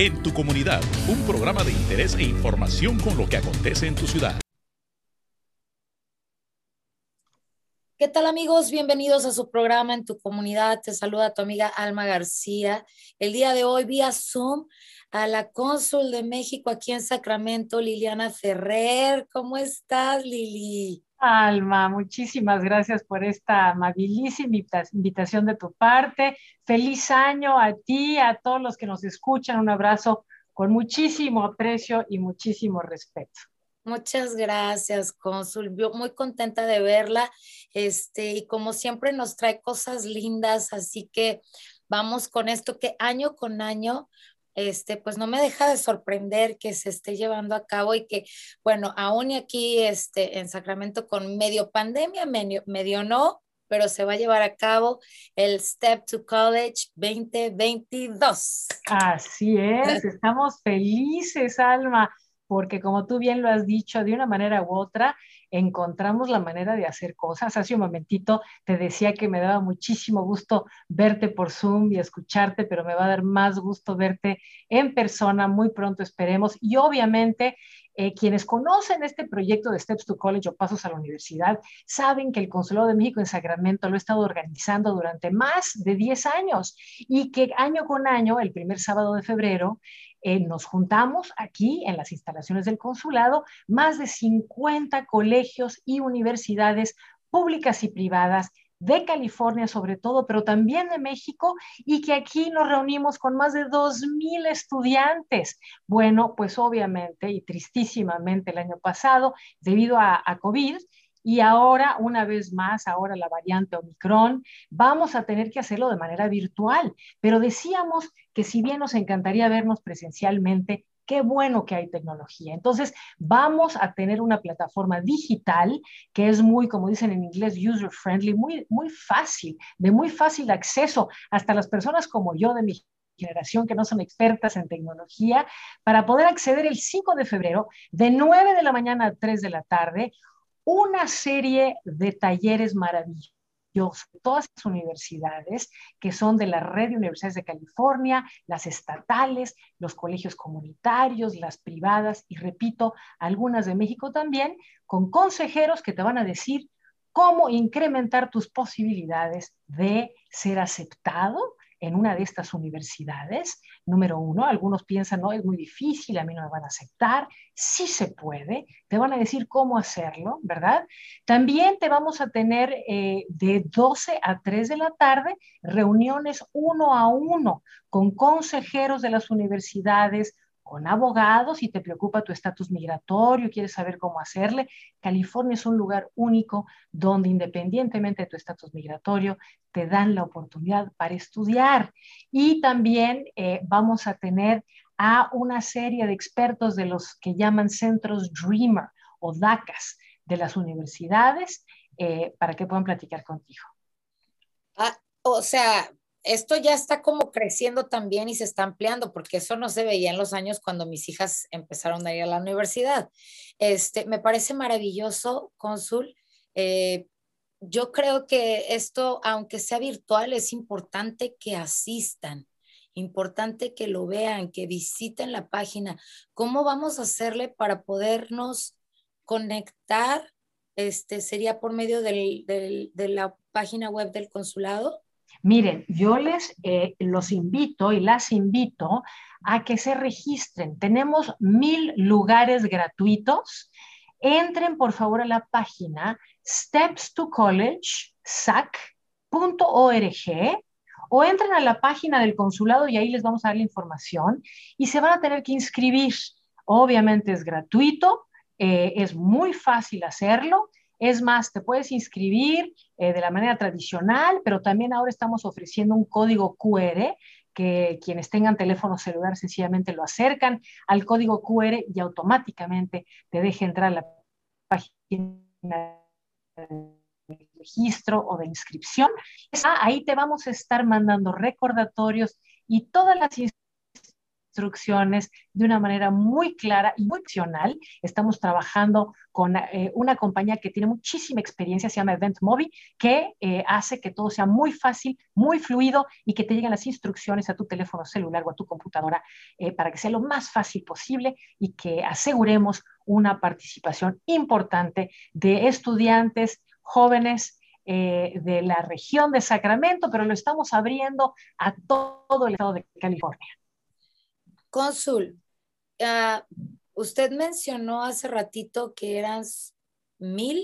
En tu comunidad, un programa de interés e información con lo que acontece en tu ciudad. ¿Qué tal amigos? Bienvenidos a su programa en tu comunidad. Te saluda tu amiga Alma García. El día de hoy vía Zoom a la cónsul de México aquí en Sacramento, Liliana Ferrer. ¿Cómo estás, Lili? Alma, muchísimas gracias por esta amabilísima invitación de tu parte. Feliz año a ti, a todos los que nos escuchan. Un abrazo con muchísimo aprecio y muchísimo respeto. Muchas gracias, cónsul. Yo muy contenta de verla. Este, y como siempre nos trae cosas lindas, así que vamos con esto que año con año este, pues no me deja de sorprender que se esté llevando a cabo y que, bueno, aún y aquí este, en Sacramento con medio pandemia, medio, medio no, pero se va a llevar a cabo el Step to College 2022. Así es, estamos felices, Alma, porque como tú bien lo has dicho, de una manera u otra, encontramos la manera de hacer cosas. Hace un momentito te decía que me daba muchísimo gusto verte por Zoom y escucharte, pero me va a dar más gusto verte en persona muy pronto, esperemos. Y obviamente eh, quienes conocen este proyecto de Steps to College o Pasos a la Universidad saben que el Consulado de México en Sacramento lo ha estado organizando durante más de 10 años y que año con año, el primer sábado de febrero, eh, nos juntamos aquí en las instalaciones del consulado, más de 50 colegios y universidades públicas y privadas de California sobre todo, pero también de México, y que aquí nos reunimos con más de 2.000 estudiantes. Bueno, pues obviamente y tristísimamente el año pasado, debido a, a COVID, y ahora, una vez más, ahora la variante Omicron, vamos a tener que hacerlo de manera virtual. Pero decíamos que si bien nos encantaría vernos presencialmente, qué bueno que hay tecnología. Entonces, vamos a tener una plataforma digital que es muy, como dicen en inglés, user friendly, muy, muy fácil, de muy fácil acceso, hasta las personas como yo de mi generación que no son expertas en tecnología, para poder acceder el 5 de febrero de 9 de la mañana a 3 de la tarde una serie de talleres maravillosos todas las universidades que son de la red de universidades de California, las estatales, los colegios comunitarios, las privadas y repito, algunas de México también, con consejeros que te van a decir cómo incrementar tus posibilidades de ser aceptado en una de estas universidades, número uno, algunos piensan, no, es muy difícil, a mí no me van a aceptar, sí se puede, te van a decir cómo hacerlo, ¿verdad? También te vamos a tener eh, de 12 a 3 de la tarde reuniones uno a uno con consejeros de las universidades, con abogados y te preocupa tu estatus migratorio, quieres saber cómo hacerle, California es un lugar único donde independientemente de tu estatus migratorio, te dan la oportunidad para estudiar. Y también eh, vamos a tener a una serie de expertos de los que llaman centros Dreamer o DACAS de las universidades eh, para que puedan platicar contigo. Ah, o sea, esto ya está como creciendo también y se está ampliando, porque eso no se veía en los años cuando mis hijas empezaron a ir a la universidad. Este, me parece maravilloso, cónsul. Eh, yo creo que esto, aunque sea virtual, es importante que asistan, importante que lo vean, que visiten la página. ¿Cómo vamos a hacerle para podernos conectar? Este, ¿Sería por medio del, de la página web del consulado? Miren, yo les eh, los invito y las invito a que se registren. Tenemos mil lugares gratuitos. Entren por favor a la página steps to college o entren a la página del consulado y ahí les vamos a dar la información y se van a tener que inscribir. Obviamente es gratuito, eh, es muy fácil hacerlo es más, te puedes inscribir eh, de la manera tradicional, pero también ahora estamos ofreciendo un código QR que quienes tengan teléfono celular sencillamente lo acercan al código QR y automáticamente te deja entrar a la página de registro o de inscripción. ahí te vamos a estar mandando recordatorios y todas las instrucciones de una manera muy clara y muy opcional. Estamos trabajando con eh, una compañía que tiene muchísima experiencia, se llama Event Mobi, que eh, hace que todo sea muy fácil, muy fluido y que te lleguen las instrucciones a tu teléfono celular o a tu computadora eh, para que sea lo más fácil posible y que aseguremos una participación importante de estudiantes jóvenes de la región de Sacramento, pero lo estamos abriendo a todo el estado de California. Cónsul, uh, usted mencionó hace ratito que eran mil,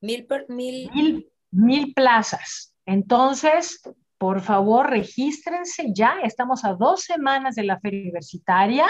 mil, mil, mil, mil plazas. Entonces, por favor, regístrense ya. Estamos a dos semanas de la feria universitaria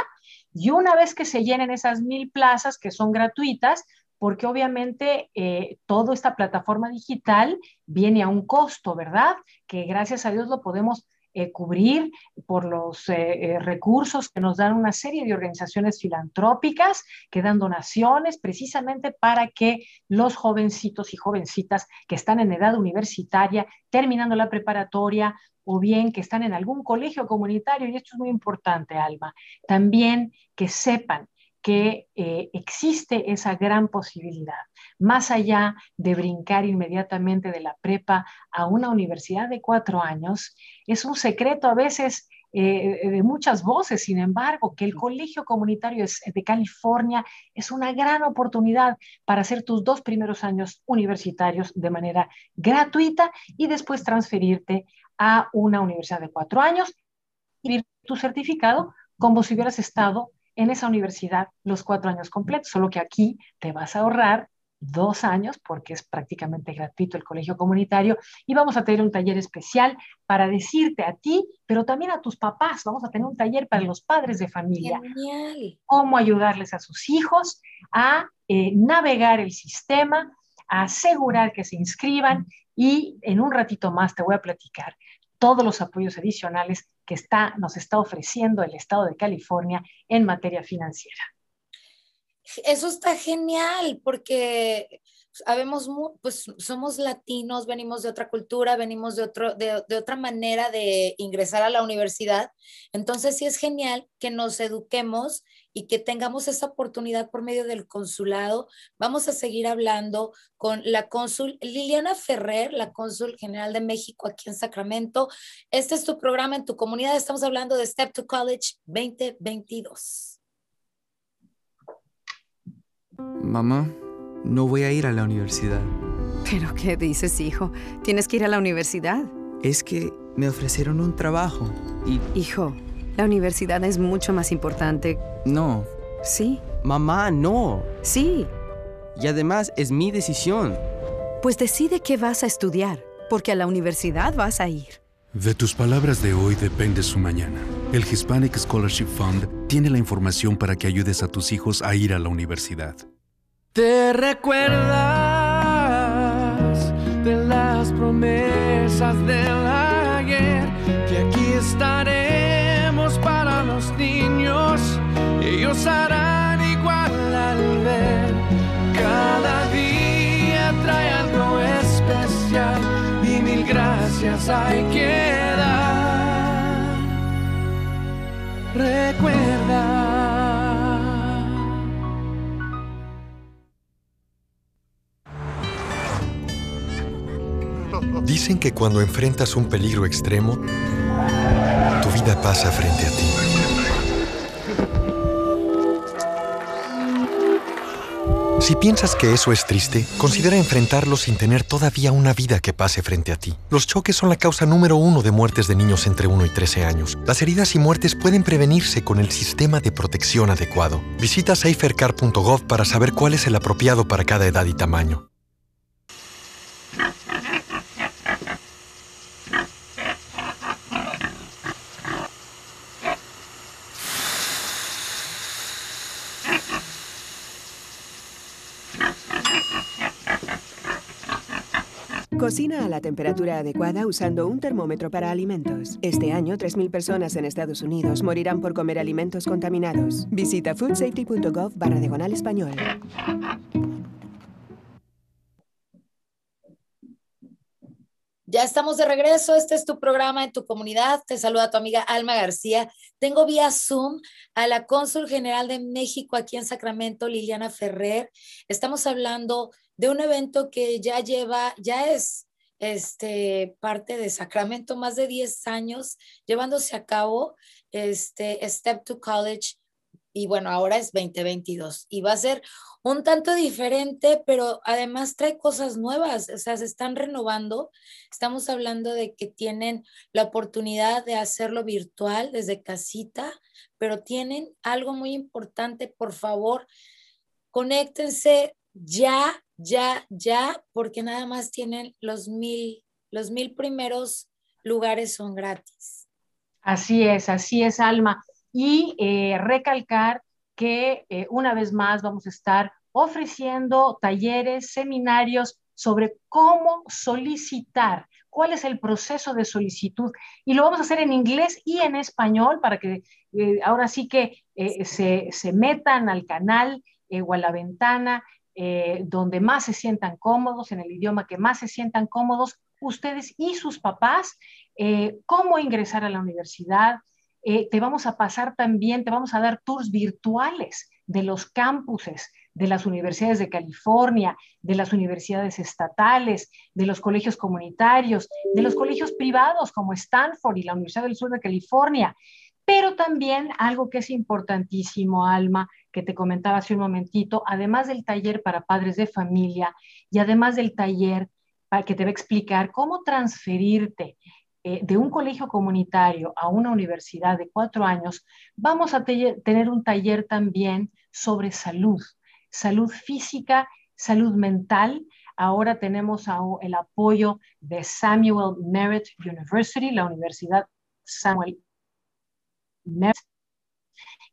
y una vez que se llenen esas mil plazas que son gratuitas, porque obviamente eh, toda esta plataforma digital viene a un costo, ¿verdad? Que gracias a Dios lo podemos eh, cubrir por los eh, eh, recursos que nos dan una serie de organizaciones filantrópicas que dan donaciones precisamente para que los jovencitos y jovencitas que están en edad universitaria, terminando la preparatoria o bien que están en algún colegio comunitario, y esto es muy importante, Alma, también que sepan que existe esa gran posibilidad más allá de brincar inmediatamente de la prepa a una universidad de cuatro años, es un secreto a veces eh, de muchas voces, sin embargo, que el Colegio Comunitario de California es una gran oportunidad para hacer tus dos primeros años universitarios de manera gratuita y después transferirte a una universidad de cuatro años y tu certificado como si hubieras estado en esa universidad los cuatro años completos, solo que aquí te vas a ahorrar dos años, porque es prácticamente gratuito el colegio comunitario, y vamos a tener un taller especial para decirte a ti, pero también a tus papás, vamos a tener un taller para los padres de familia, cómo ayudarles a sus hijos a eh, navegar el sistema, a asegurar que se inscriban y en un ratito más te voy a platicar todos los apoyos adicionales que está, nos está ofreciendo el Estado de California en materia financiera. Eso está genial porque sabemos, pues somos latinos, venimos de otra cultura, venimos de, otro, de, de, otra manera de ingresar a la universidad. Entonces sí es genial que nos eduquemos y que tengamos esa oportunidad por medio del consulado. Vamos a seguir hablando con la cónsul Liliana Ferrer, la cónsul general de México aquí en Sacramento. Este es tu programa en tu comunidad. Estamos hablando de Step to College 2022. Mamá, no voy a ir a la universidad. ¿Pero qué dices, hijo? Tienes que ir a la universidad. Es que me ofrecieron un trabajo y... Hijo, la universidad es mucho más importante. No. Sí. Mamá, no. Sí. Y además es mi decisión. Pues decide qué vas a estudiar, porque a la universidad vas a ir. De tus palabras de hoy depende su mañana. El Hispanic Scholarship Fund tiene la información para que ayudes a tus hijos a ir a la universidad. ¿Te recuerdas de las promesas del ayer? Que aquí estaremos para los niños. Ellos harán igual al ver. Cada día trae algo especial y mil gracias hay que dar. Recuerda. Dicen que cuando enfrentas un peligro extremo, tu vida pasa frente a ti. Si piensas que eso es triste, considera enfrentarlo sin tener todavía una vida que pase frente a ti. Los choques son la causa número uno de muertes de niños entre 1 y 13 años. Las heridas y muertes pueden prevenirse con el sistema de protección adecuado. Visita safercar.gov para saber cuál es el apropiado para cada edad y tamaño. Cocina a la temperatura adecuada usando un termómetro para alimentos. Este año, 3.000 personas en Estados Unidos morirán por comer alimentos contaminados. Visita foodsafety.gov barra diagonal español. Ya estamos de regreso. Este es tu programa en tu comunidad. Te saluda tu amiga Alma García. Tengo vía Zoom a la cónsul general de México aquí en Sacramento, Liliana Ferrer. Estamos hablando de un evento que ya lleva, ya es este, parte de Sacramento, más de 10 años llevándose a cabo este Step to College y bueno, ahora es 2022 y va a ser un tanto diferente, pero además trae cosas nuevas, o sea, se están renovando. Estamos hablando de que tienen la oportunidad de hacerlo virtual desde casita, pero tienen algo muy importante, por favor, conéctense ya, ya, ya, porque nada más tienen los mil, los mil primeros lugares son gratis. Así es, así es, Alma y eh, recalcar que eh, una vez más vamos a estar ofreciendo talleres, seminarios sobre cómo solicitar, cuál es el proceso de solicitud. Y lo vamos a hacer en inglés y en español para que eh, ahora sí que se, se, metan al canal o a la ventana donde más se sientan cómodos, en el idioma que más se sientan cómodos, ustedes y sus papás, cómo ingresar a la universidad, eh, te vamos a pasar también, te vamos a dar tours virtuales de los campuses de las universidades de California, de las universidades estatales, de los colegios comunitarios, de los colegios privados como Stanford y la Universidad del Sur de California. Pero también algo que es importantísimo, Alma, que te comentaba hace un momentito, además del taller para padres de familia y además del taller para que te va a explicar cómo transferirte eh, de un colegio comunitario a una universidad de cuatro años, vamos a tener un taller también sobre salud, salud física, salud mental. Ahora tenemos el apoyo de Samuel Merritt University, la Universidad Samuel Merritt,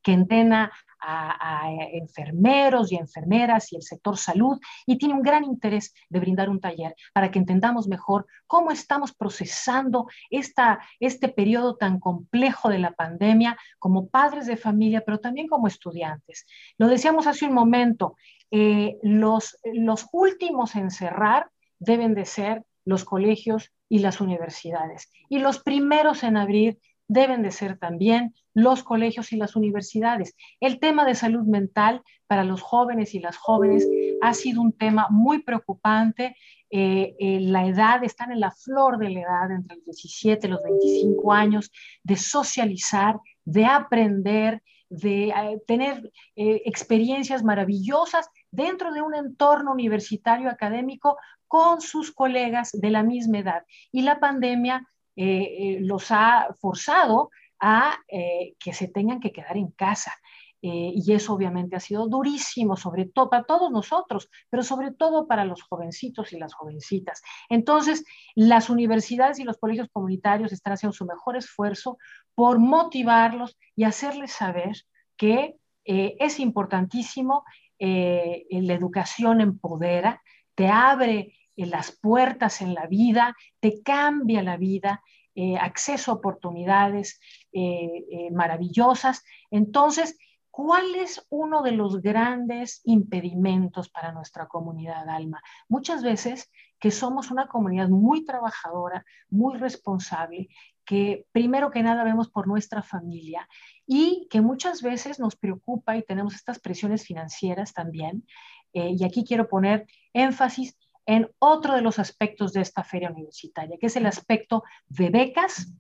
que entrena a, enfermeros y enfermeras y el sector salud y tiene un gran interés de brindar un taller para que entendamos mejor cómo estamos procesando esta, este periodo tan complejo de la pandemia como padres de familia, pero también como estudiantes. Lo decíamos hace un momento, eh, los, los últimos en cerrar deben de ser los colegios y las universidades. Y los primeros en abrir deben de ser también los colegios y las universidades. El tema de salud mental para los jóvenes y las jóvenes ha sido un tema muy preocupante. Eh, eh, la edad, están en la flor de la edad, entre los 17 y los 25 años, de socializar, de aprender, de eh, tener experiencias maravillosas dentro de un entorno universitario académico con sus colegas de la misma edad. Y la pandemia eh, eh, los ha forzado a eh, que se tengan que quedar en casa. y eso obviamente ha sido durísimo, sobre todo para todos nosotros, pero sobre todo para los jovencitos y las jovencitas. Entonces, las universidades y los colegios comunitarios están haciendo su mejor esfuerzo por motivarlos y hacerles saber que es importantísimo, la educación empodera, te abre las puertas en la vida, te cambia la vida, eh, acceso a oportunidades eh, eh, maravillosas. Entonces, ¿cuál es uno de los grandes impedimentos para nuestra comunidad Alma? Muchas veces que somos una comunidad muy trabajadora, muy responsable, que primero que nada vemos por nuestra familia y que muchas veces nos preocupa y tenemos estas presiones financieras también. y aquí quiero poner énfasis en otro de los aspectos de esta feria universitaria, que es el aspecto de becas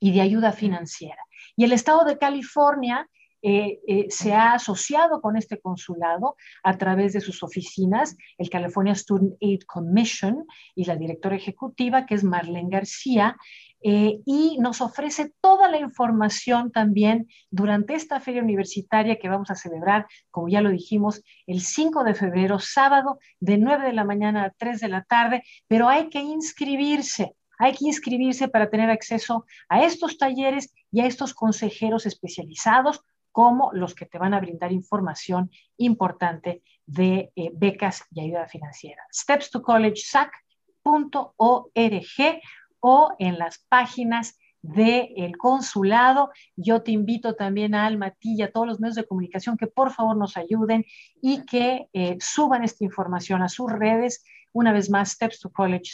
y de ayuda financiera. Y el Estado de California eh, eh, se ha asociado con este consulado a través de sus oficinas, el California Student Aid Commission y la directora ejecutiva, que es Marlene García, eh, y nos ofrece toda la información también durante esta feria universitaria que vamos a celebrar, como ya lo dijimos, el 5 de febrero, sábado, de 9 de la mañana a 3 de la tarde, pero hay que inscribirse. Hay que inscribirse para tener acceso a estos talleres y a estos consejeros especializados como los que te van a brindar información importante de eh, becas y ayuda financiera. Steps to College o en las páginas del consulado. Yo te invito también a Alma, y a todos los medios de comunicación que por favor nos ayuden y que eh, suban esta información a sus redes. Una vez más, steps to college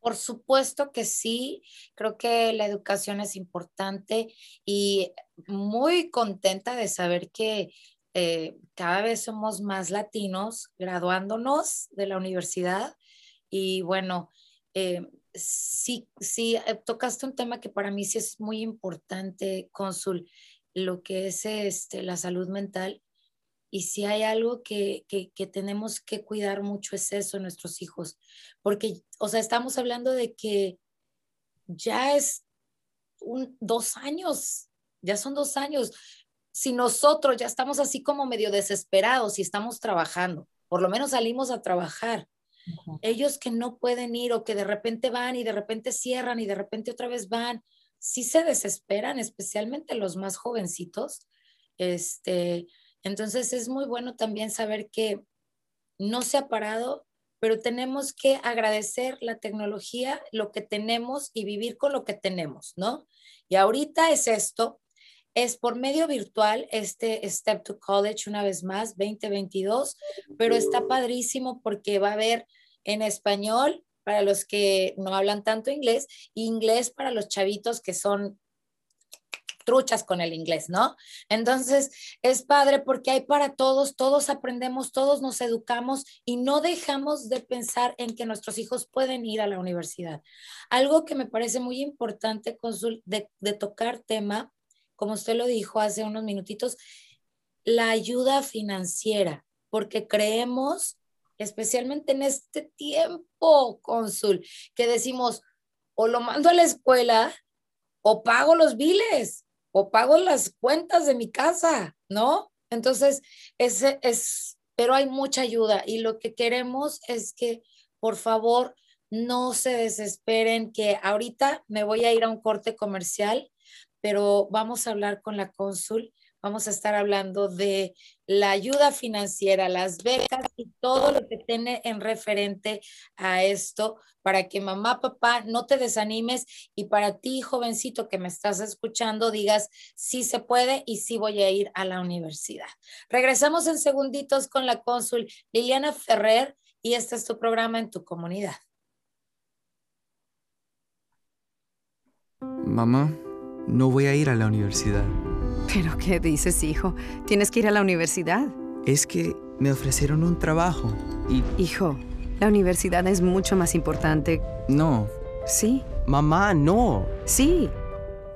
Por supuesto que sí, creo que la educación es importante y muy contenta de saber que eh, cada vez somos más latinos graduándonos de la universidad y bueno, eh, sí, sí, eh, tocaste un tema que para mí sí es muy importante, Cónsul, lo que es este, la salud mental. Y si hay algo que, que, que, tenemos que cuidar mucho es eso, nuestros hijos, porque, o sea, estamos hablando de que ya es un, dos años, ya son dos años. Si nosotros ya estamos así como medio desesperados y estamos trabajando, por lo menos salimos a trabajar, ellos que no pueden ir o que de repente van y de repente cierran y de repente otra vez van, sí se desesperan, especialmente los más jovencitos. Este, entonces es muy bueno también saber que no se ha parado, pero tenemos que agradecer la tecnología, lo que tenemos y vivir con lo que tenemos, ¿no? Y ahorita es esto, es por medio virtual este Step to College una vez más, 2022, pero está padrísimo porque va a haber en español para los que no hablan tanto inglés, inglés para los chavitos que son truchas con el inglés, ¿no? Entonces, es padre porque hay para todos, todos aprendemos, todos nos educamos y no dejamos de pensar en que nuestros hijos pueden ir a la universidad. Algo que me parece muy importante de, de tocar tema como usted lo dijo hace unos minutitos, la ayuda financiera, porque creemos, especialmente en este tiempo, cónsul, que decimos, o lo mando a la escuela, o pago los biles, o pago las cuentas de mi casa, ¿no? Entonces, ese es, pero hay mucha ayuda y lo que queremos es que, por favor, no se desesperen, que ahorita me voy a ir a un corte comercial pero vamos a hablar con la cónsul, vamos a estar hablando de la ayuda financiera, las becas y todo lo que tiene en referente a esto para que mamá, papá, no te desanimes y para ti, jovencito que me estás escuchando, digas, sí se puede y sí voy a ir a la universidad. Regresamos en segunditos con la cónsul Liliana Ferrer y este es tu programa en tu comunidad. Mamá. No voy a ir a la universidad. ¿Pero qué dices, hijo? Tienes que ir a la universidad. Es que me ofrecieron un trabajo y... Hijo, la universidad es mucho más importante. No. Sí. Mamá, no. Sí.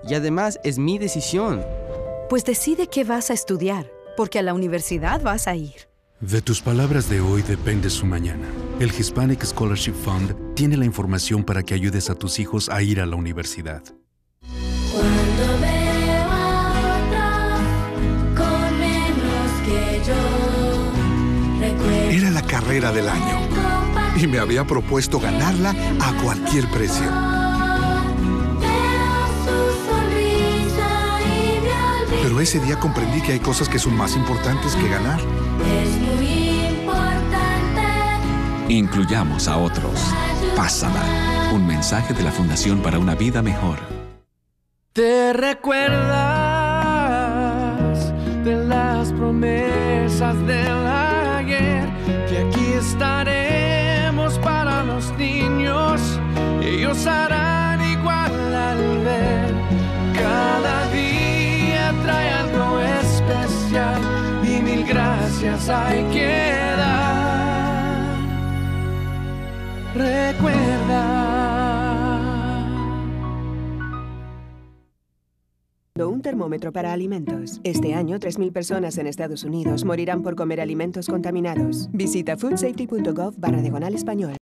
Y además es mi decisión. Pues decide qué vas a estudiar, porque a la universidad vas a ir. De tus palabras de hoy depende su mañana. El Hispanic Scholarship Fund tiene la información para que ayudes a tus hijos a ir a la universidad. Carrera del año y me había propuesto ganarla a cualquier precio. Pero ese día comprendí que hay cosas que son más importantes que ganar. Es muy importante. Incluyamos a otros. Pásala. Un mensaje de la Fundación para una vida mejor. ¿Te recuerdas Ellos harán igual al ver. Cada día trae algo especial y mil gracias hay que dar. Recuerda. Un termómetro para alimentos. Este año, 3.000 personas en Estados Unidos morirán por comer alimentos contaminados. Visita foodsafety.gov barra diagonal español.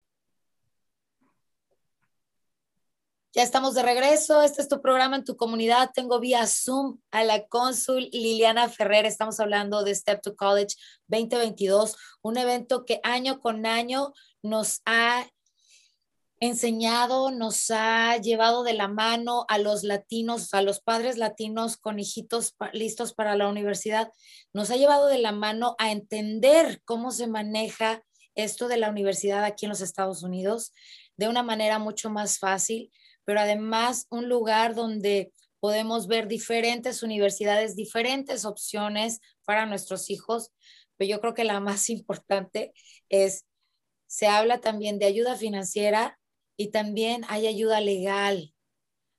Ya estamos de regreso. Este es tu programa en tu comunidad. Tengo vía Zoom a la cónsul Liliana Ferrer. Estamos hablando de Step to College 2022, un evento que año con año nos ha enseñado, nos ha llevado de la mano a los latinos, a los padres latinos con hijitos listos para la universidad, nos ha llevado de la mano a entender cómo se maneja esto de la universidad aquí en los Estados Unidos de una manera mucho más fácil, pero además un lugar donde podemos ver diferentes universidades, diferentes opciones para nuestros hijos, pero yo creo que la más importante es, se habla también de ayuda financiera, Y también hay ayuda legal,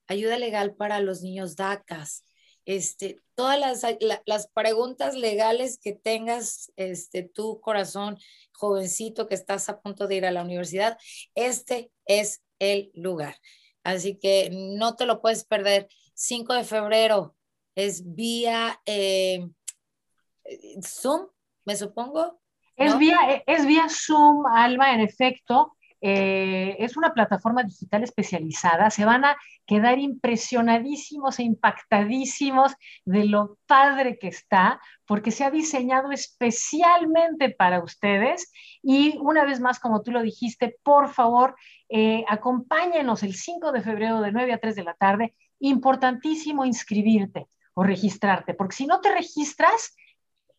ayuda legal para los niños DACAS. Este, todas las, la- las preguntas legales que tengas, este, tu corazón, jovencito que estás a punto de ir a la universidad, este es el lugar. Así que no te lo puedes perder. 5 de febrero es vía eh, Zoom, me supongo. Es, vía, es vía Zoom, Alma, en efecto. Eh, es una plataforma digital especializada. Se van a quedar impresionadísimos e impactadísimos de lo padre que está, porque se ha diseñado especialmente para ustedes. Y una vez más, como tú lo dijiste, por favor, eh, acompáñenos el 5 de febrero de 9 a 3 de la tarde. Importantísimo inscribirte o registrarte, porque si no te registras,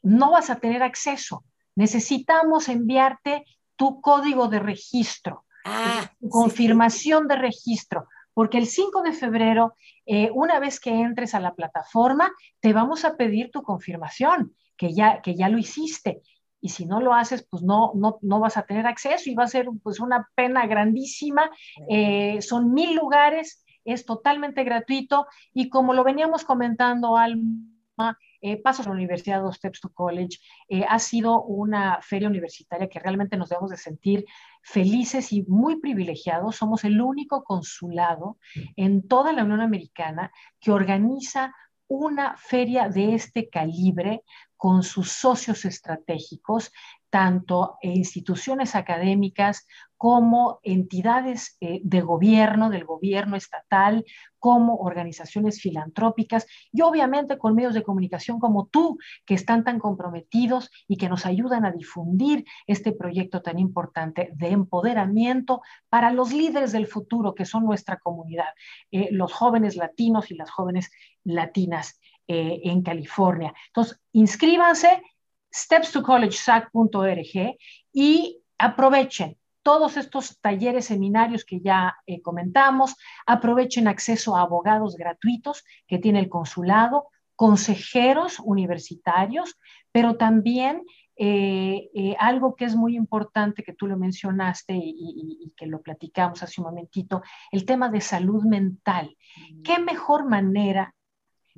no vas a tener acceso. Necesitamos enviarte tu código de registro, Ah, tu confirmación de registro, porque el 5 de febrero, eh, una vez que entres a la plataforma, te vamos a pedir tu confirmación, que ya, que ya lo hiciste. Y si no lo haces, pues no, no, no vas a tener acceso y va a ser pues una pena grandísima. Eh, son mil lugares, es totalmente gratuito y como lo veníamos comentando, Alma, eh, a la Universidad, Dos Steps to College, eh, ha sido una feria universitaria que realmente nos debemos de sentir felices y muy privilegiados. Somos el único consulado en toda la Unión Americana que organiza una feria de este calibre con sus socios estratégicos, tanto instituciones académicas como entidades eh, de gobierno, del gobierno estatal, como organizaciones filantrópicas y obviamente con medios de comunicación como tú, que están tan comprometidos y que nos ayudan a difundir este proyecto tan importante de empoderamiento para los líderes del futuro, que son nuestra comunidad, eh, los jóvenes latinos y las jóvenes latinas eh, en California. Entonces, inscríbanse stepstocollegesac.org y aprovechen todos estos talleres, seminarios que ya eh, comentamos, aprovechen acceso a abogados gratuitos que tiene el consulado, consejeros universitarios, pero también eh, eh, algo que es muy importante que tú lo mencionaste y, y, y, que lo platicamos hace un momentito, el tema de salud mental. ¿Qué mejor manera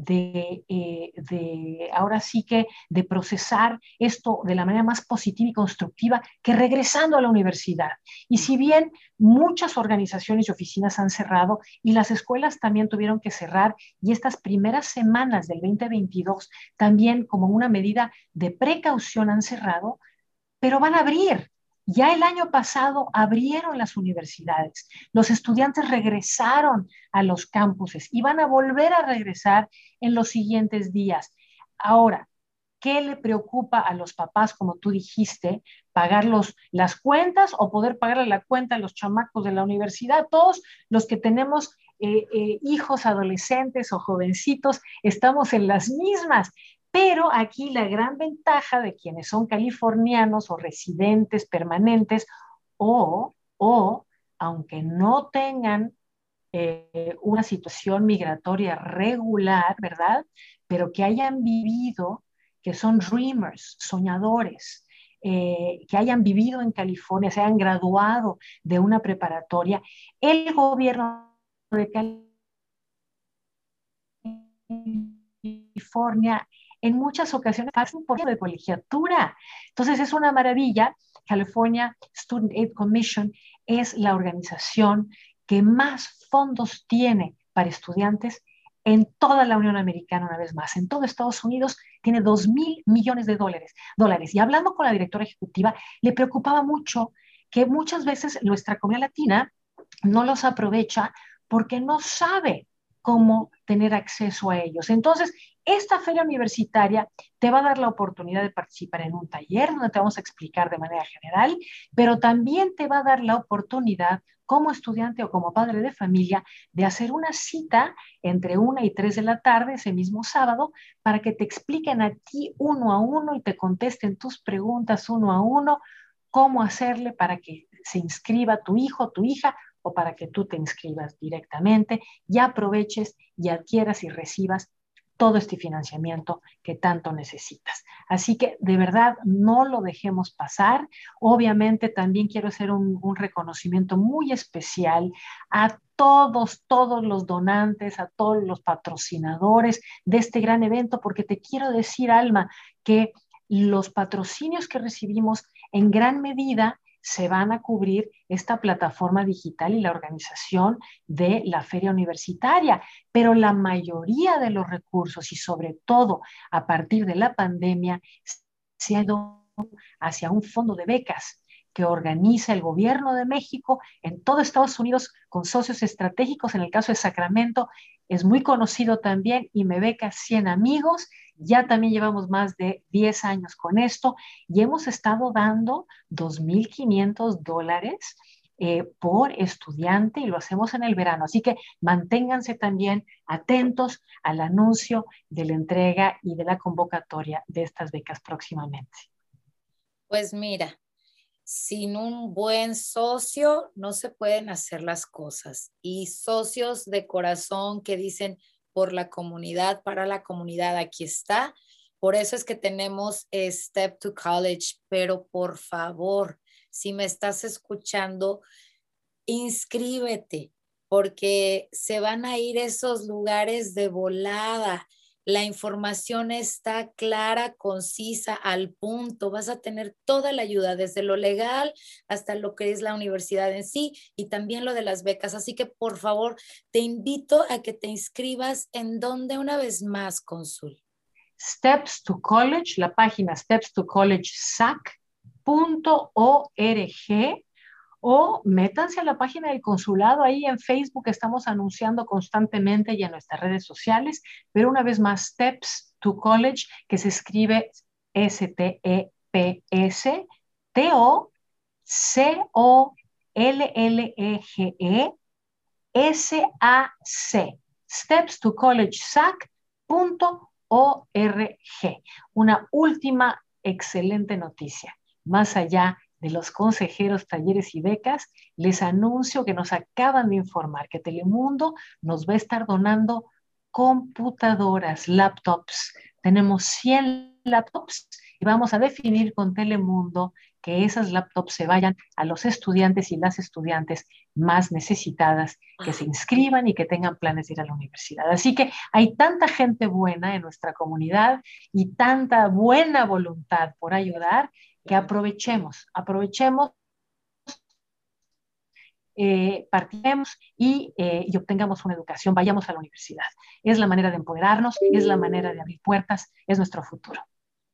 de, eh, de, ahora sí que de procesar esto de la manera más positiva y constructiva que regresando a la universidad. Y si bien muchas organizaciones y oficinas han cerrado y las escuelas también tuvieron que cerrar y estas primeras semanas del 2022 también como una medida de precaución han cerrado, pero van a abrir. Ya el año pasado abrieron las universidades, los estudiantes regresaron a los campuses y van a volver a regresar en los siguientes días. Ahora, ¿qué le preocupa a los papás, como tú dijiste, pagar los, las cuentas o poder pagarle la cuenta a los chamacos de la universidad? Todos los que tenemos eh, eh, hijos adolescentes o jovencitos, estamos en las mismas. Pero aquí la gran ventaja de quienes son californianos o residentes permanentes o, o aunque no tengan eh, una situación migratoria regular, ¿verdad? Pero que hayan vivido, que son dreamers, soñadores, eh, que hayan vivido en California, se hayan graduado de una preparatoria, el gobierno de California en muchas ocasiones hace un poco de colegiatura. Entonces es una maravilla. California Student Aid Commission es la organización que más fondos tiene para estudiantes en toda la Unión Americana, una vez más. En todo Estados Unidos tiene 2 mil millones de dólares, dólares. Y hablando con la directora ejecutiva, le preocupaba mucho que muchas veces nuestra comunidad latina no los aprovecha porque no sabe cómo tener acceso a ellos. Entonces, esta feria universitaria te va a dar la oportunidad de participar en un taller donde te vamos a explicar de manera general, pero también te va a dar la oportunidad como estudiante o como padre de familia de hacer una cita entre una y tres de la tarde ese mismo sábado para que te expliquen a ti uno a uno y te contesten tus preguntas uno a uno, cómo hacerle para que se inscriba tu hijo, tu hija o para que tú te inscribas directamente y aproveches y adquieras y recibas todo este financiamiento que tanto necesitas. Así que de verdad no lo dejemos pasar. Obviamente también quiero hacer un, reconocimiento muy especial a todos, todos los donantes, a todos los patrocinadores de este gran evento, porque te quiero decir, Alma, que los patrocinios que recibimos en gran medida se van a cubrir esta plataforma digital y la organización de la feria universitaria, pero la mayoría de los recursos y sobre todo a partir de la pandemia se ha ido hacia un fondo de becas que organiza el gobierno de México en todo Estados Unidos con socios estratégicos. En el caso de Sacramento es muy conocido también y me beca 100 amigos ya también llevamos más de 10 años con esto y hemos estado dando 2.500 dólares eh, por estudiante y lo hacemos en el verano. Así que manténganse también atentos al anuncio de la entrega y de la convocatoria de estas becas próximamente. Pues mira, sin un buen socio no se pueden hacer las cosas. Y socios de corazón que dicen, por la comunidad, para la comunidad, aquí está. Por eso es que tenemos Step to College, pero por favor, si me estás escuchando, inscríbete, porque se van a ir esos lugares de volada. La información está clara, concisa, al punto. Vas a tener toda la ayuda, desde lo legal hasta lo que es la universidad en sí y también lo de las becas. Así que por favor, te invito a que te inscribas en donde una vez más, Consul. Steps to College, la página steps to college o métanse a la página del consulado, ahí en Facebook estamos anunciando constantemente y en nuestras redes sociales, pero una vez más, Steps to College, que se escribe S-T-E-P-S, T-O-C-O-L-L-E-G-E, S-A-C, Steps to College SAC.org. Una última excelente noticia, más allá de los consejeros, talleres y becas, les anuncio que nos acaban de informar que Telemundo nos va a estar donando computadoras, laptops. Tenemos 100 laptops y vamos a definir con Telemundo que esas laptops se vayan a los estudiantes y las estudiantes más necesitadas, que se inscriban y que tengan planes de ir a la universidad. Así que hay tanta gente buena en nuestra comunidad y tanta buena voluntad por ayudar que aprovechemos, aprovechemos, eh, partimos y, eh, y obtengamos una educación, vayamos a la universidad. Es la manera de empoderarnos, es la manera de abrir puertas, es nuestro futuro.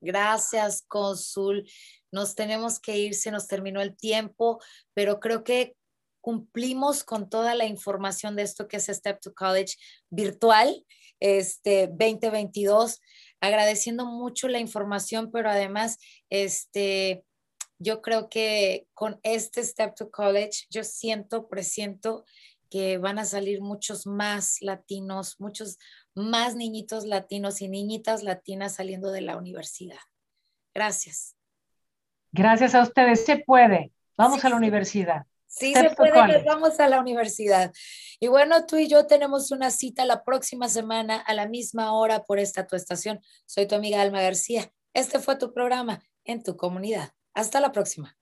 Gracias, cónsul. Nos tenemos que ir, se nos terminó el tiempo, pero creo que cumplimos con toda la información de esto que es Step to College virtual, este 2022 agradeciendo mucho la información, pero además, este, yo creo que con este Step to College, yo siento, presiento que van a salir muchos más latinos, muchos más niñitos latinos y niñitas latinas saliendo de la universidad. Gracias. Gracias a ustedes. Se puede. Vamos a la universidad. Sí se puede, vamos a la universidad. Y bueno, tú y yo tenemos una cita la próxima semana a la misma hora por esta tu estación. Soy tu amiga Alma García. Este fue tu programa en tu comunidad. Hasta la próxima.